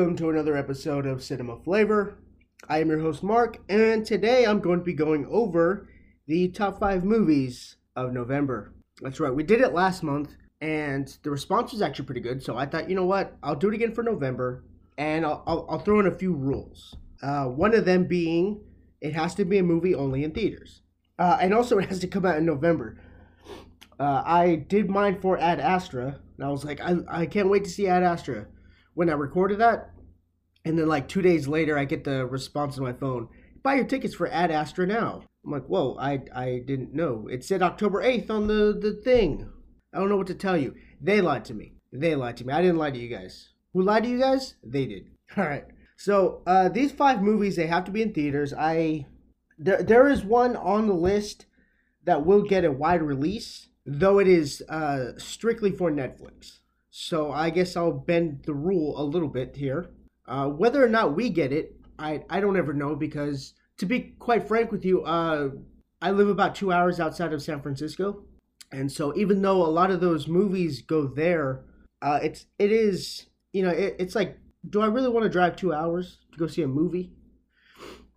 welcome to another episode of Cinema Flavor. I am your host, Mark, and today I'm going to be going over the top five movies of November. That's right, we did it last month, and the response was actually pretty good, so I thought, you know what, I'll do it again for November, and I'll, I'll, I'll throw in a few rules. Uh, one of them being it has to be a movie only in theaters, uh, and also it has to come out in November. Uh, I did mine for Ad Astra, and I was like, I, I can't wait to see Ad Astra. When I recorded that, and then like two days later, I get the response on my phone: "Buy your tickets for Ad Astra now." I'm like, "Whoa, I I didn't know. It said October 8th on the the thing. I don't know what to tell you. They lied to me. They lied to me. I didn't lie to you guys. Who lied to you guys? They did. All right. So uh, these five movies they have to be in theaters. I there there is one on the list that will get a wide release though it is uh, strictly for Netflix. So I guess I'll bend the rule a little bit here. Uh, whether or not we get it, I, I don't ever know because, to be quite frank with you, uh, I live about two hours outside of San Francisco. And so even though a lot of those movies go there, uh, it's it is you know it, it's like do I really want to drive two hours to go see a movie?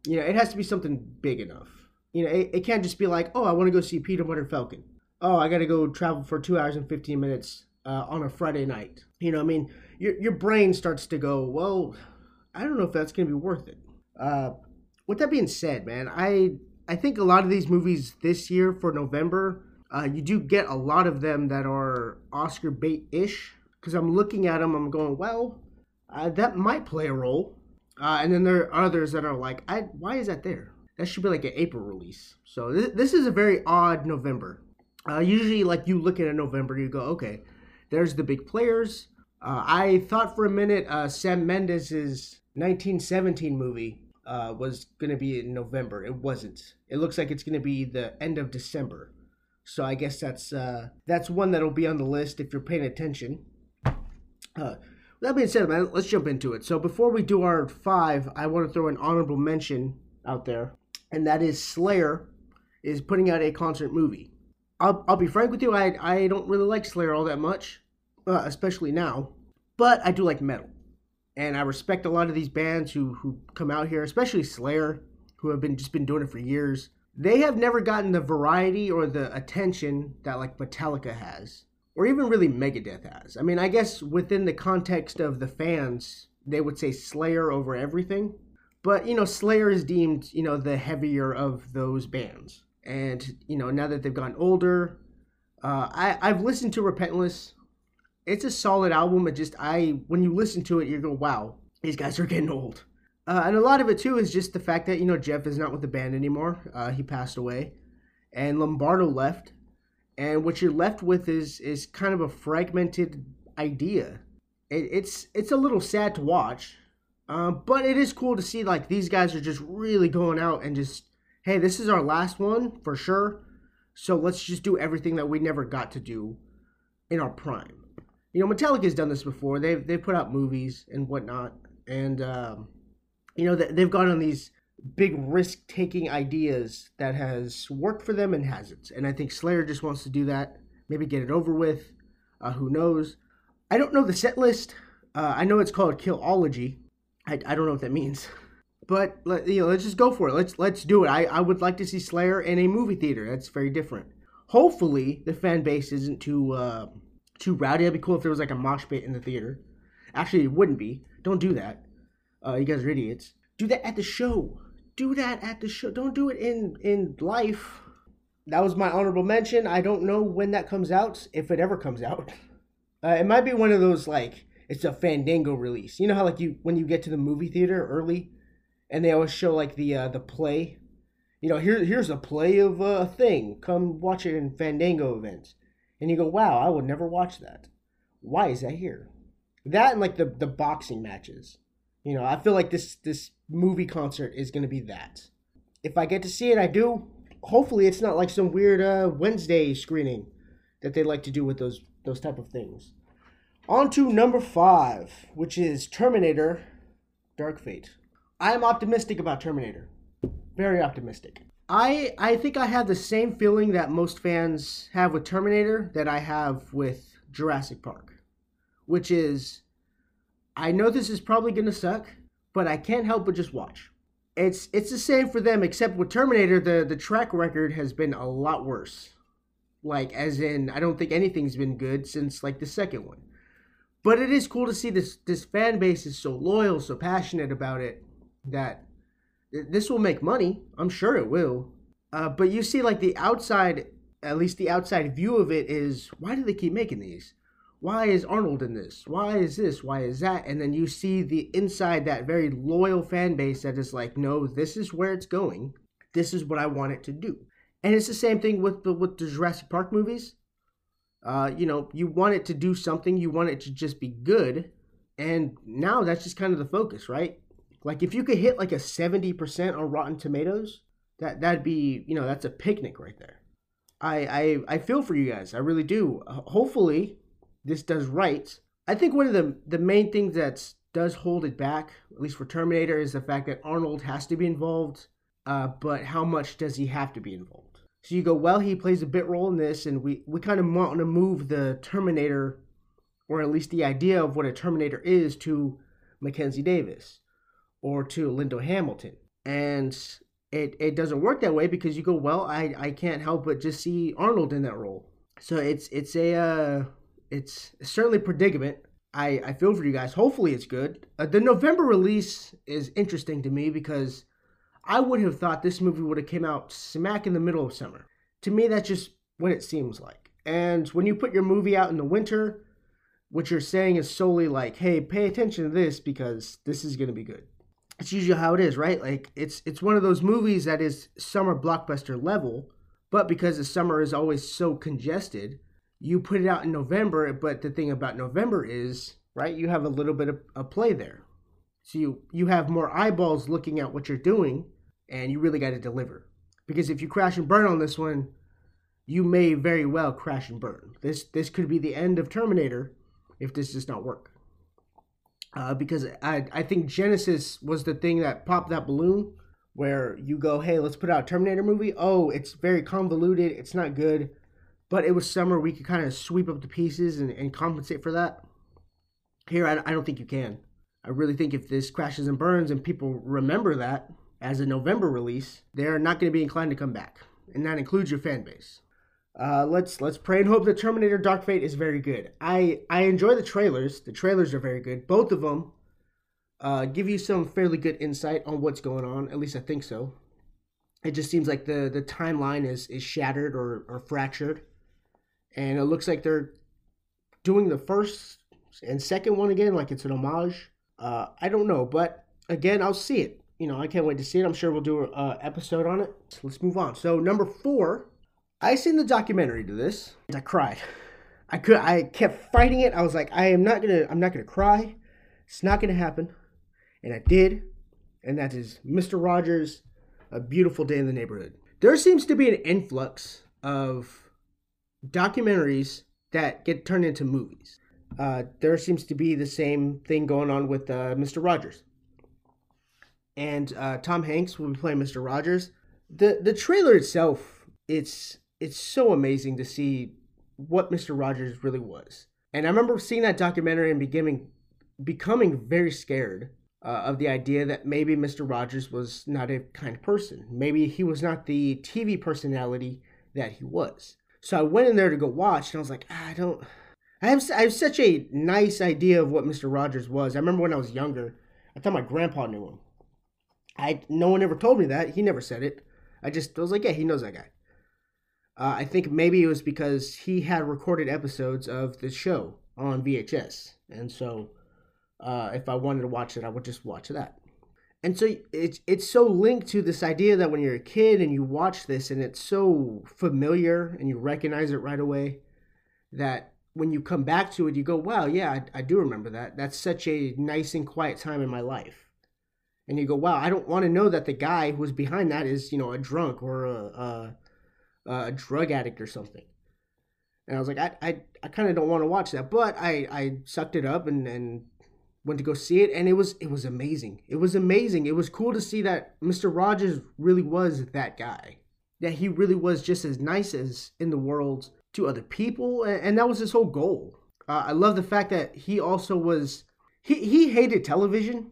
You know, it has to be something big enough. You know, it, it can't just be like, oh, I want to go see Peanut Butter Falcon oh, I got to go travel for two hours and 15 minutes uh, on a Friday night. You know, I mean, your, your brain starts to go, well, I don't know if that's going to be worth it. Uh, with that being said, man, I I think a lot of these movies this year for November, uh, you do get a lot of them that are Oscar bait ish. Because I'm looking at them, I'm going, well, uh, that might play a role. Uh, and then there are others that are like, I why is that there? That should be like an April release. So th- this is a very odd November. Uh, usually, like you look at a November, you go, okay, there's the big players. Uh, I thought for a minute uh, Sam Mendes's 1917 movie uh, was going to be in November. It wasn't. It looks like it's going to be the end of December. So I guess that's uh, that's one that'll be on the list if you're paying attention. Uh, that being said, man, let's jump into it. So before we do our five, I want to throw an honorable mention out there, and that is Slayer is putting out a concert movie. I'll, I'll be frank with you, I, I don't really like Slayer all that much, uh, especially now. But I do like metal. And I respect a lot of these bands who, who come out here, especially Slayer, who have been just been doing it for years. They have never gotten the variety or the attention that like Metallica has, or even really Megadeth has. I mean, I guess within the context of the fans, they would say Slayer over everything. But you know, Slayer is deemed, you know, the heavier of those bands and you know now that they've gotten older uh, I, I've listened to Repentless. It's a solid album. It just I when you listen to it, you go, "Wow, these guys are getting old." Uh, and a lot of it too is just the fact that you know Jeff is not with the band anymore. Uh, he passed away, and Lombardo left, and what you're left with is is kind of a fragmented idea. It, it's it's a little sad to watch, uh, but it is cool to see like these guys are just really going out and just hey, this is our last one for sure. So let's just do everything that we never got to do in our prime. You know, Metallica's done this before. They've they've put out movies and whatnot, and um, you know they've gone on these big risk taking ideas that has worked for them and hasn't. And I think Slayer just wants to do that. Maybe get it over with. Uh, who knows? I don't know the set list. Uh, I know it's called Killogy. I, I don't know what that means. But let, you know, let's just go for it. Let's let's do it. I, I would like to see Slayer in a movie theater. That's very different. Hopefully, the fan base isn't too uh, too rowdy. It'd be cool if there was like a mosh pit in the theater. Actually, it wouldn't be. Don't do that. Uh, you guys are idiots. Do that at the show. Do that at the show. Don't do it in in life. That was my honorable mention. I don't know when that comes out, if it ever comes out. Uh, it might be one of those like it's a Fandango release. You know how like you when you get to the movie theater early, and they always show like the uh, the play. You know, here here's a play of a thing. Come watch it in Fandango events, and you go, "Wow, I would never watch that. Why is that here?" That and like the the boxing matches. You know, I feel like this this movie concert is gonna be that. If I get to see it, I do. Hopefully, it's not like some weird uh, Wednesday screening that they like to do with those those type of things. On to number five, which is Terminator: Dark Fate. I am optimistic about Terminator. Very optimistic. I I think I have the same feeling that most fans have with Terminator that I have with Jurassic Park, which is I know this is probably gonna suck, but I can't help but just watch. It's it's the same for them, except with Terminator, the the track record has been a lot worse. Like as in, I don't think anything's been good since like the second one. But it is cool to see this this fan base is so loyal, so passionate about it that this will make money. I'm sure it will. Uh, but you see, like the outside, at least the outside view of it is, why do they keep making these? Why is Arnold in this? Why is this? Why is that? And then you see the inside that very loyal fan base that is like, no, this is where it's going. This is what I want it to do. And it's the same thing with the with the Jurassic Park movies. Uh, you know, you want it to do something, you want it to just be good, and now that's just kind of the focus, right? Like if you could hit like a 70% on Rotten Tomatoes, that that'd be, you know, that's a picnic right there. I I I feel for you guys. I really do. Hopefully this does right. I think one of the the main things that does hold it back, at least for Terminator, is the fact that Arnold has to be involved. Uh, but how much does he have to be involved? So you go, well, he plays a bit role in this, and we we kind of want to move the Terminator, or at least the idea of what a Terminator is, to Mackenzie Davis or to Linda Hamilton. And it, it doesn't work that way because you go, well, I, I can't help but just see Arnold in that role. So it's it's a uh, it's certainly predicament. I, I feel for you guys. Hopefully it's good. Uh, the November release is interesting to me because I would have thought this movie would have came out smack in the middle of summer. To me, that's just what it seems like. And when you put your movie out in the winter, what you're saying is solely like, hey, pay attention to this because this is going to be good it's usually how it is, right? Like it's it's one of those movies that is summer blockbuster level, but because the summer is always so congested, you put it out in November. But the thing about November is, right, you have a little bit of a play there, so you you have more eyeballs looking at what you're doing, and you really got to deliver. Because if you crash and burn on this one, you may very well crash and burn. This this could be the end of Terminator if this does not work uh, because I I think Genisys was the thing that popped that balloon where you go, hey, let's put out Terminator movie. Oh, it's very convoluted. It's not good, but it was summer. We could kind of sweep up the pieces and, and compensate for that. Here, I, I don't think you can. I really think if this crashes and burns and people remember that as a November release, they're not going to be inclined to come back, and that includes your fan base. Uh, let's let's pray and hope that Terminator Dark Fate is very good. I I enjoy the trailers. The trailers are very good. Both of them uh, give you some fairly good insight on what's going on. At least I think so. It just seems like the the timeline is is shattered or or fractured, and it looks like they're doing the first and second one again, like it's an homage. Uh, I don't know, but again, I'll see it. You know, I can't wait to see it. I'm sure we'll do an episode on it. So let's move on. So number four I seen the documentary to this. And I cried. I could. I kept fighting it. I was like, I am not gonna. I'm not gonna cry. It's not gonna happen. And I did. And that is Mr. Rogers, A Beautiful Day in the Neighborhood. There seems to be an influx of documentaries that get turned into movies. Uh, there seems to be the same thing going on with uh, Mr. Rogers. And uh, Tom Hanks will be playing Mr. Rogers. The the trailer itself, it's it's so amazing to see what Mr. Rogers really was. And I remember seeing that documentary and becoming becoming very scared uh, of the idea that maybe Mr. Rogers was not a kind person. Maybe he was not the TV personality that he was. So I went in there to go watch, and I was like, ah, I don't. I have I have such a nice idea of what Mr. Rogers was. I remember when I was younger, I thought my grandpa knew him. I no one ever told me that. He never said it. I just I was like, yeah, he knows that guy. Uh, I think maybe it was because he had recorded episodes of the show on VHS, and so uh, if I wanted to watch it, I would just watch that. And so it's it's so linked to this idea that when you're a kid and you watch this and it's so familiar and you recognize it right away, that when you come back to it, you go, "Wow, yeah, I, I do remember that. That's such a nice and quiet time in my life." And you go, "Wow, I don't want to know that the guy who was behind that is you know a drunk or a, a uh, a drug addict or something. And I was like, I, I, I kind of don't want to watch that, but I, I sucked it up and, and went to go see it, and it was, it was amazing. It was amazing. It was cool to see that Mr. Rogers really was that guy. That he really was just as nice as in the world to other people, and, and that was his whole goal. Uh, I love the fact that he also was he he hated television.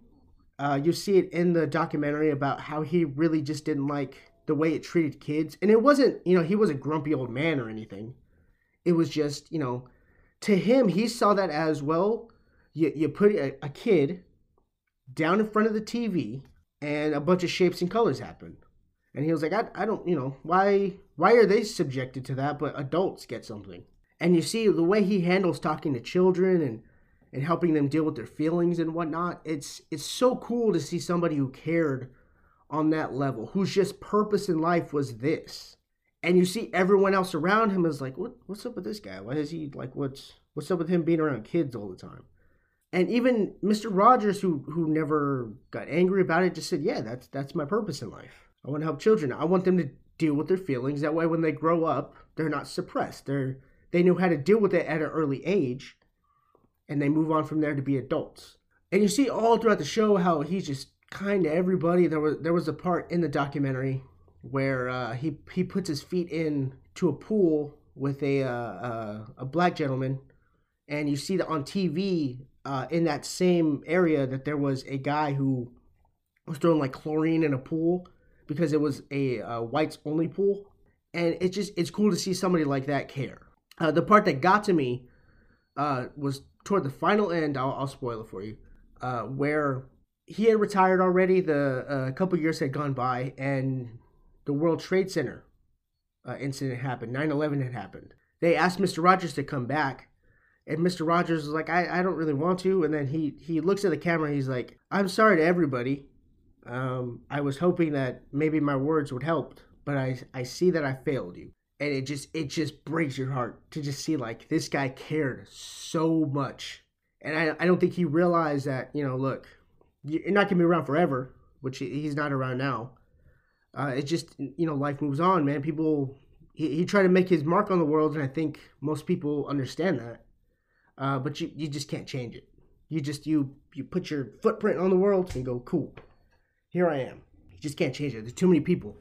Uh, you see it in the documentary about how he really just didn't like the way it treated kids, and it wasn't you know he was a grumpy old man or anything. It was just you know to him he saw that as well. You you put a, a kid down in front of the TV and a bunch of shapes and colors happen. And he was like, I, I don't, you know, why why are they subjected to that, but adults get something? And you see the way he handles talking to children and and helping them deal with their feelings and whatnot. It's it's so cool to see somebody who cared on that level, whose just purpose in life was this. And you see everyone else around him is like, what what's up with this guy? Why is he like what's what's up with him being around kids all the time? And even Mr. Rogers, who who never got angry about it, just said, "Yeah, that's that's my purpose in life." I want to help children. I want them to deal with their feelings. That way, when they grow up, they're not suppressed. They're they know how to deal with it at an early age, and they move on from there to be adults. And you see all throughout the show how he's just kind to everybody. There was there was a part in the documentary where uh, he he puts his feet in to a pool with a uh, uh, a black gentleman, and you see that on TV uh, in that same area that there was a guy who was throwing like chlorine in a pool because it was a uh, whites only pool, and it's just it's cool to see somebody like that care. Uh, the part that got to me was toward the final end. I'll, I'll spoil it for you, where he had retired already. The uh, a couple years had gone by, and the World Trade Center uh, incident happened. 9-11 had happened. They asked Mr. Rogers to come back, and Mr. Rogers was like, I, I don't really want to. And then he, he looks at the camera he's like, I'm sorry to everybody. Um, I was hoping that maybe my words would help, but I I see that I failed you, and it just it just breaks your heart to just see like this guy cared so much, and I I don't think he realized that you know look, you're not gonna be around forever, which he's not around now. Uh, it's just you know life moves on, man. People he, he tried to make his mark on the world, and I think most people understand that. Uh, but you you just can't change it. You just you you put your footprint on the world and go cool here I am. You just can't change it. There's too many people,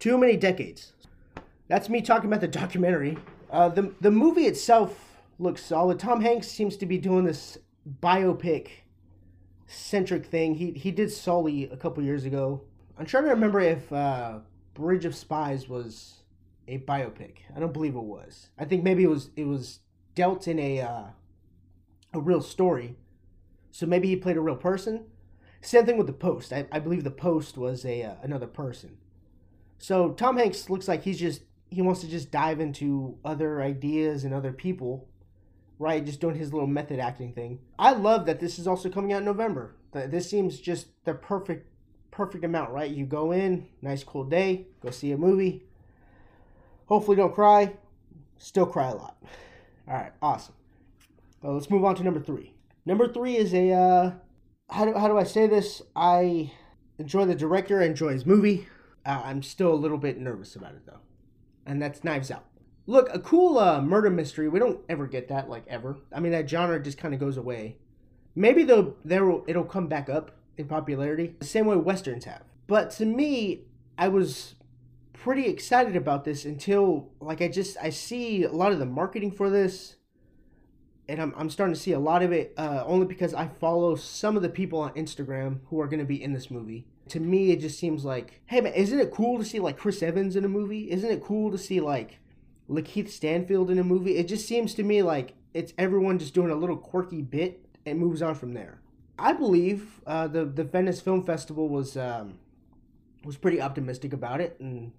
too many decades. That's me talking about the documentary. Uh, the the movie itself looks solid. Tom Hanks seems to be doing this biopic centric thing. He he did Sully a couple years ago. I'm trying to remember if uh, Bridge of Spies was a biopic. I don't believe it was. I think maybe it was it was dealt in a uh, a real story. So maybe he played a real person. Same thing with the post. I, I believe the post was a uh, another person. So Tom Hanks looks like he's just he wants to just dive into other ideas and other people, right? Just doing his little method acting thing. I love that this is also coming out in November. This seems just the perfect perfect amount, right? You go in, nice cool day, go see a movie. Hopefully don't cry. Still cry a lot. All right, awesome. Well, let's move on to number three. Number three is a uh, how do, how do I say this? I enjoy the director, I enjoy his movie. Uh, I'm still a little bit nervous about it though, and that's Knives Out. Look, a cool uh, murder mystery. We don't ever get that, like ever. I mean, that genre just kind of goes away. Maybe though, there will, it'll come back up in popularity, the same way westerns have. But to me, I was pretty excited about this until, like, I just I see a lot of the marketing for this and I'm, I'm starting to see a lot of it uh, only because I follow some of the people on Instagram who are going to be in this movie. To me, it just seems like, hey man, isn't it cool to see like Chris Evans in a movie? Isn't it cool to see like Lakeith Stanfield in a movie? It just seems to me like it's everyone just doing a little quirky bit and moves on from there. I believe uh, the the Venice Film Festival was um, was pretty optimistic about it, and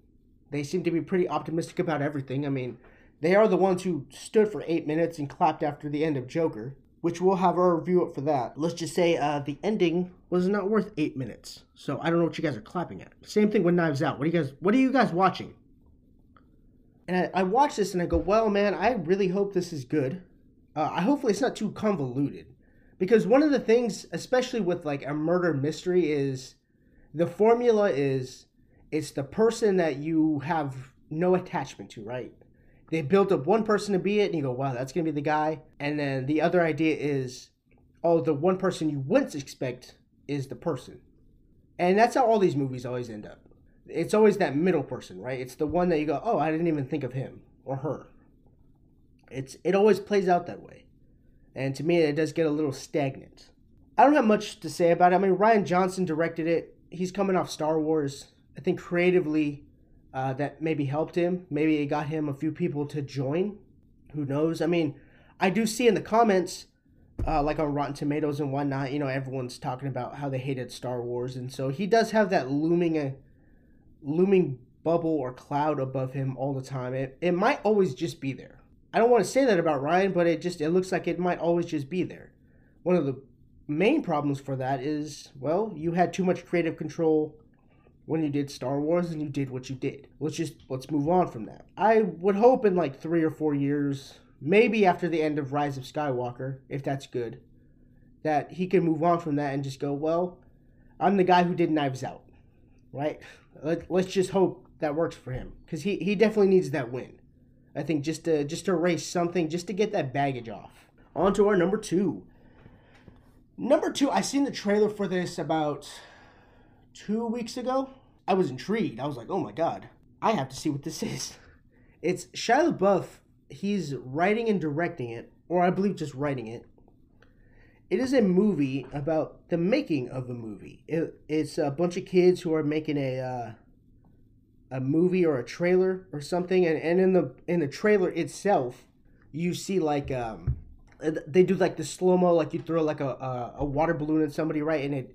they seem to be pretty optimistic about everything. I mean, they are the ones who stood for eight minutes and clapped after the end of Joker, which we'll have our review up for that. Let's just say uh, the ending was not worth eight minutes, so I don't know what you guys are clapping at. Same thing with Knives Out. What you guys? What are you guys watching? And I, I watch this and I go, well, man, I really hope this is good. Uh, I hopefully it's not too convoluted, because one of the things, especially with like a murder mystery, is the formula is it's the person that you have no attachment to, right? they built up one person to be it, and you go, wow, that's gonna be the guy. And then the other idea is, oh, the one person you wouldn't expect is the person. And that's how all these movies always end up. It's always that middle person, right? It's the one that you go, oh, I didn't even think of him or her. It's it always plays out that way. And to me, it does get a little stagnant. I don't have much to say about it. I mean, Rian Johnson directed it. He's coming off Star Wars. I think creatively, uh, that maybe helped him. Maybe it got him a few people to join. Who knows? I mean, I do see in the comments, uh, like on Rotten Tomatoes and whatnot, you know, everyone's talking about how they hated Star Wars, and so he does have that looming, uh, looming bubble or cloud above him all the time. It it might always just be there. I don't want to say that about Rian, but it just it looks like it might always just be there. One of the main problems for that is, well, you had too much creative control when you did Star Wars and you did what you did. Let's just let's move on from that. I would hope in like 3 or 4 years, maybe after the end of Rise of Skywalker, if that's good, that he can move on from that and just go, well, I'm the guy who did Knives Out. Right? Let, let's just hope that works for him cuz he he definitely needs that win. I think just to just to erase something, just to get that baggage off. On to our number 2. Number 2, I seen the trailer for this about two weeks ago, I was intrigued. I was like, oh my god, I have to see what this is. It's Shia LaBeouf. He's writing and directing it, or I believe just writing it. It is a movie about the making of a movie. It, it's a bunch of kids who are making a uh, a movie or a trailer or something, and, and in the in the trailer itself, you see like um, they do like the slow mo, like you throw like a, a a water balloon at somebody, right, and it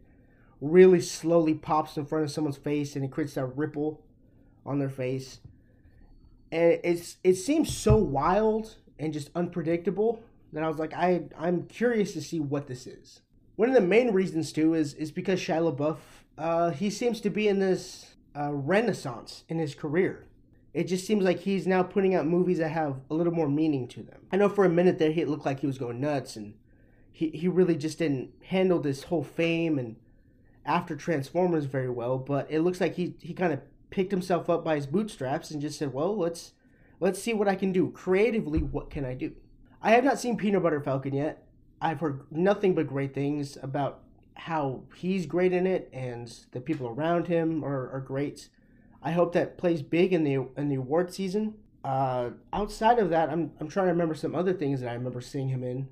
really slowly pops in front of someone's face and it creates that ripple on their face. And it's it seems so wild and just unpredictable that I was like, I I'm curious to see what this is. One of the main reasons too is is because Shia LaBeouf, uh, he seems to be in this uh, renaissance in his career. It just seems like he's now putting out movies that have a little more meaning to them. I know for a minute there, he looked like he was going nuts, and he he really just didn't handle this whole fame and after Transformers very well, but it looks like he he kind of picked himself up by his bootstraps and just said, "Well, let's let's see what I can do creatively. What can I do?" I have not seen Peanut Butter Falcon yet. I've heard nothing but great things about how he's great in it and the people around him are, are great. I hope that plays big in the in the award season. Uh, outside of that, I'm I'm trying to remember some other things that I remember seeing him in.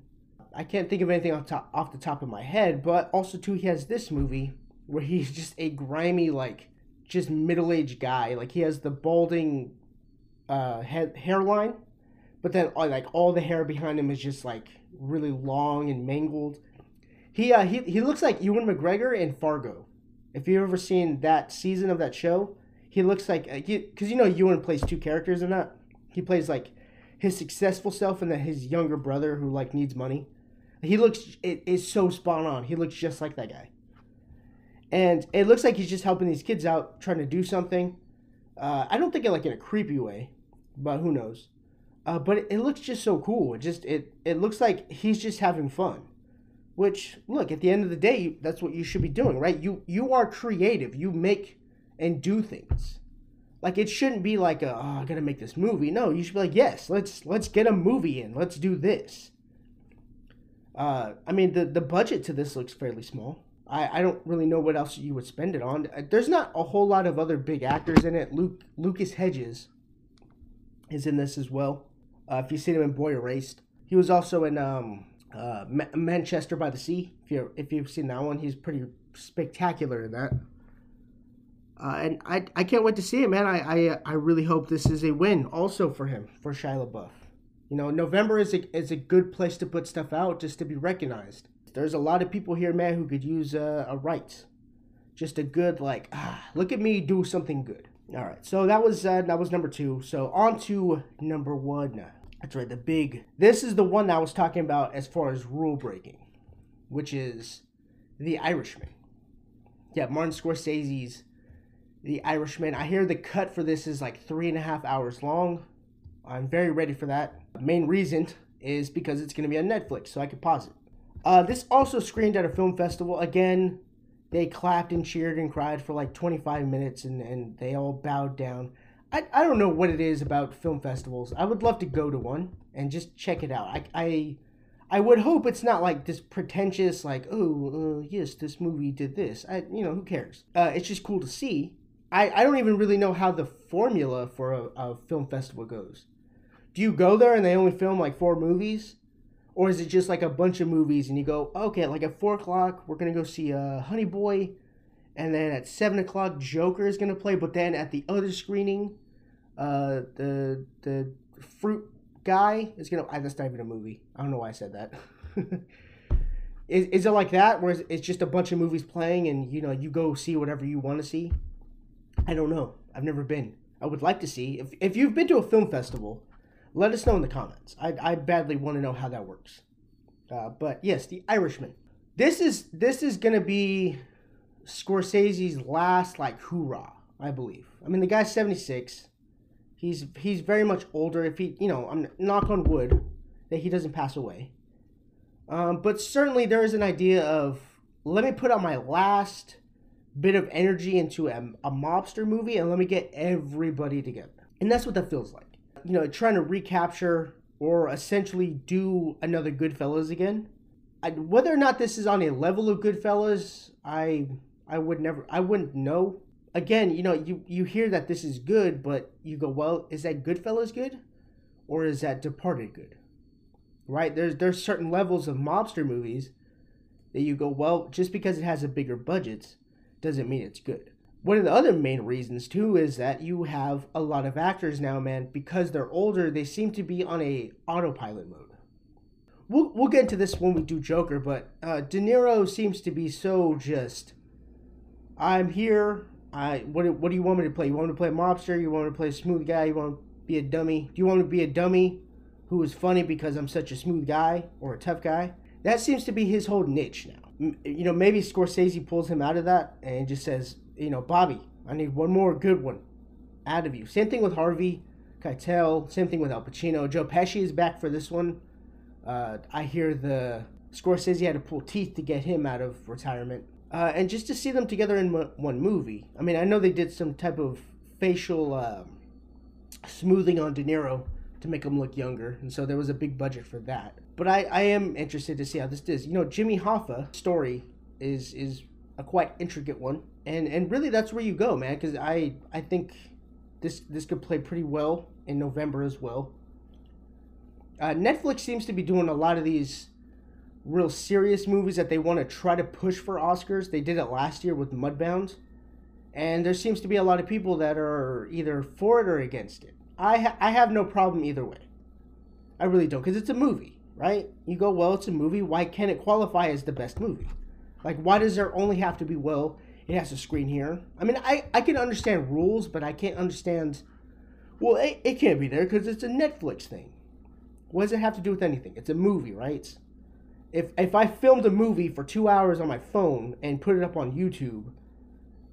I can't think of anything off, top, off the top of my head, but also too he has this movie where he's just a grimy like just middle-aged guy. Like he has the balding uh head hairline, but then uh, like all the hair behind him is just like really long and mangled. He uh he he looks like Ewan McGregor in Fargo. If you've ever seen that season of that show, he looks like because uh, you know Ewan plays two characters in that. He plays like his successful self and then his younger brother who like needs money. He looks it is so spot on. He looks just like that guy and it looks like he's just helping these kids out, trying to do something. Uh, I don't think it like in a creepy way, but who knows? Uh, but it, looks just so cool. It just it it looks like he's just having fun. Which look at the end of the day, that's what you should be doing, right? You you are creative. You make and do things. Like it shouldn't be like a, oh, I gotta make this movie. No, you should be like, yes, let's let's get a movie in. Let's do this. Uh, I mean the the budget to this looks fairly small. I, I don't really know what else you would spend it on. Uh, there's not a whole lot of other big actors in it. Luke Lucas Hedges is in this as well. Uh, if you've seen him in Boy Erased, he was also in um, uh, Ma- Manchester by the Sea. If you if you've seen that one, he's pretty spectacular in that. Uh, and I I can't wait to see it, man. I, I I really hope this is a win also for him for Shia LaBeouf. You know, November is a is a good place to put stuff out just to be recognized there's a lot of people here, man, who could use a, a right. Just a good like, ah, look at me do something good. All right, so that was uh, that was number two. So on to number one. That's right, the big. This is the one I was talking about as far as rule breaking, which is The Irishman. Yeah, Martin Scorsese's The Irishman. I hear the cut for this is like three and a half hours long. I'm very ready for that. The main reason is because it's going to be on Netflix, so I can pause it. Uh, this also screened at a film festival. Again, they clapped and cheered and cried for like 25 minutes and, and they all bowed down. I, I don't know what it is about film festivals. I would love to go to one and just check it out. I, I, I would hope it's not like this pretentious, like, oh, uh, yes, this movie did this. I, you know, who cares? Uh, it's just cool to see. I, I don't even really know how the formula for a, a film festival goes. Do you go there and they only film like four movies? Or is it just like a bunch of movies and you go, okay, like at four o'clock, we're going to go see uh, Honey Boy. And then at seven o'clock, Joker is to play. But then at the other screening, uh, the the fruit guy is to. I, That's not even a movie. I don't know why I said that. is, is it like that where it's just a bunch of movies playing and you know you go see whatever you want to see i don't know i've never been i would like to see if, if you've been to a film festival let us know in the comments i, I badly want to know how that works uh, but yes the irishman this is this is gonna be scorsese's last like hoorah i believe i mean the guy's 76 he's he's very much older if he you know i'm knock on wood that he doesn't pass away um, but certainly there is an idea of let me put out my last bit of energy into a, a mobster movie and let me get everybody together. And that's what that feels like. You know, trying to recapture or essentially do another Goodfellas again. I, whether or not this is on a level of Goodfellas, I I would never I wouldn't know. Again, you know, you you hear that this is good, but you go, well, is that Goodfellas good, or is that Departed good? right? There's there's certain levels of mobster movies that you go, well, just because it has a bigger budget doesn't mean it's good. One of the other main reasons too is that you have a lot of actors now, man, because they're older, they seem to be on a autopilot mode. We'll we'll get into this when we do Joker, but uh, De Niro seems to be so just. I'm here. I what what do you want me to play? You want me to play a mobster? You want me to play a smooth guy? You want to be a dummy? Do you want me to be a dummy? who is funny because I'm such a smooth guy or a tough guy. That seems to be his whole niche now. You know, maybe Scorsese pulls him out of that and just says, you know, Bobby, I need one more good one out of you. Same thing with Harvey Keitel. Same thing with Al Pacino. Joe Pesci is back for this one. Uh, I hear the Scorsese had to pull teeth to get him out of retirement. Uh, and just to see them together in one movie. I mean, I know they did some type of facial uh, smoothing on De Niro to make him look younger, and so there was a big budget for that. But I, I am interested to see how this does. You know, Jimmy Hoffa story is is a quite intricate one, and and really that's where you go, man, because I I think this this could play pretty well in November as well. Uh, Netflix seems to be doing a lot of these real serious movies that they want to try to push for Oscars. They did it last year with Mudbound, and there seems to be a lot of people that are either for it or against it. I ha- I have no problem either way. I really don't because it's a movie, right? You go, well, it's a movie. Why can't it qualify as the best movie? Like, why does there only have to be well? It has to screen here. I mean, I I can understand rules, but I can't understand. Well, it, it can't be there because it's a Netflix thing. What does it have to do with anything? It's a movie, right? If if I filmed a movie for two hours on my phone and put it up on YouTube,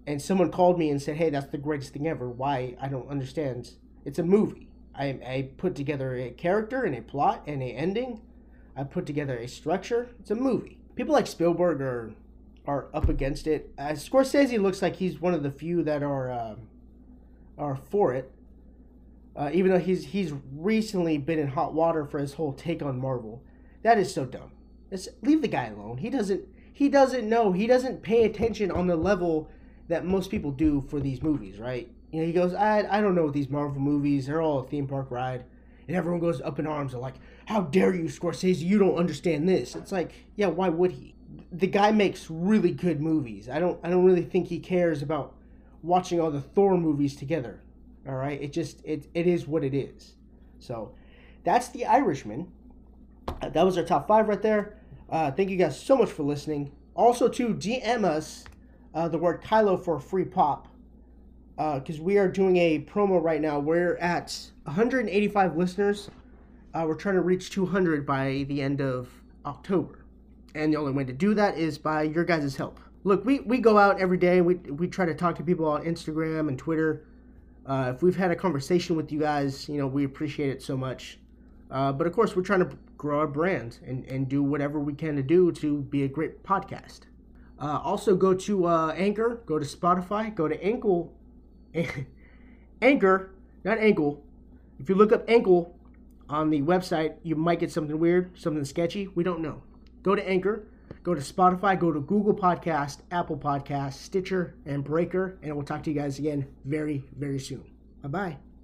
and someone called me and said, "Hey, that's the greatest thing ever," why I don't understand it's a movie. I, I put together a character and a plot and a ending. I put together a structure. It's a movie. People like Spielberg are are up against it. Uh, Scorsese looks like he's one of the few that are uh, are for it. Uh, even though he's he's recently been in hot water for his whole take on Marvel. That is so dumb. It's, leave the guy alone. He doesn't he doesn't know. He doesn't pay attention on the level that most people do for these movies, right? You know, he goes, I, I don't know what these Marvel movies. They're all a theme park ride. And everyone goes up in arms. They're like, how dare you, Scorsese? You don't understand this. It's like, yeah, why would he? The guy makes really good movies. I don't I don't really think he cares about watching all the Thor movies together. All right? It just it it is what it is. So, that's The Irishman. Uh, that was our top 5 right there. Uh, thank you guys so much for listening. Also to DM us uh, the word Kylo for a free pop because uh, we are doing a promo right now. We're at 185 listeners. Uh, we're trying to reach 200 by the end of October. And the only way to do that is by your guys' help. Look, we, we go out every day. We, we try to talk to people on Instagram and Twitter. Uh, if we've had a conversation with you guys, you know, we appreciate it so much. But of course, we're trying to grow our brand and, and do whatever we can to do to be a great podcast. Uh, also, go to uh, Anchor, go to Spotify, go to Ankle Anchor, not ankle. If you look up ankle on the website, you might get something weird, something sketchy. We don't know. Go to Anchor, go to Spotify, go to Google Podcast, Apple Podcast, Stitcher, and Breaker, and we'll talk to you guys again very, very soon. Bye bye.